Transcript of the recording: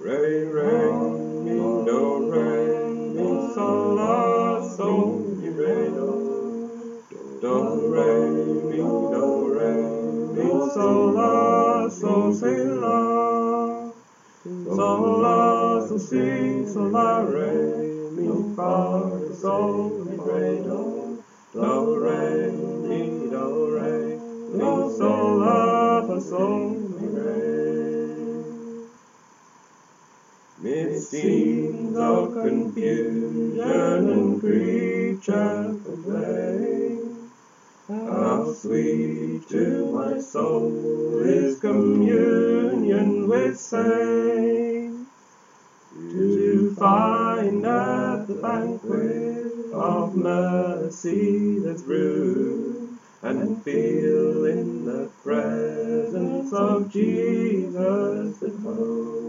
Re, re, mi, do, re, mi, sol, la, sol, mi, re, do. Do, re, mi, do, re, mi, sol, la, sol, si, la. Sol, la, sol, si, sol, la, re, mi, fa, sol, mi, re, do. Mid scenes of confusion and chapel play how sweet to my soul is communion with saints, to find at the banquet of mercy that's brewed, and feel in the presence of Jesus the hope.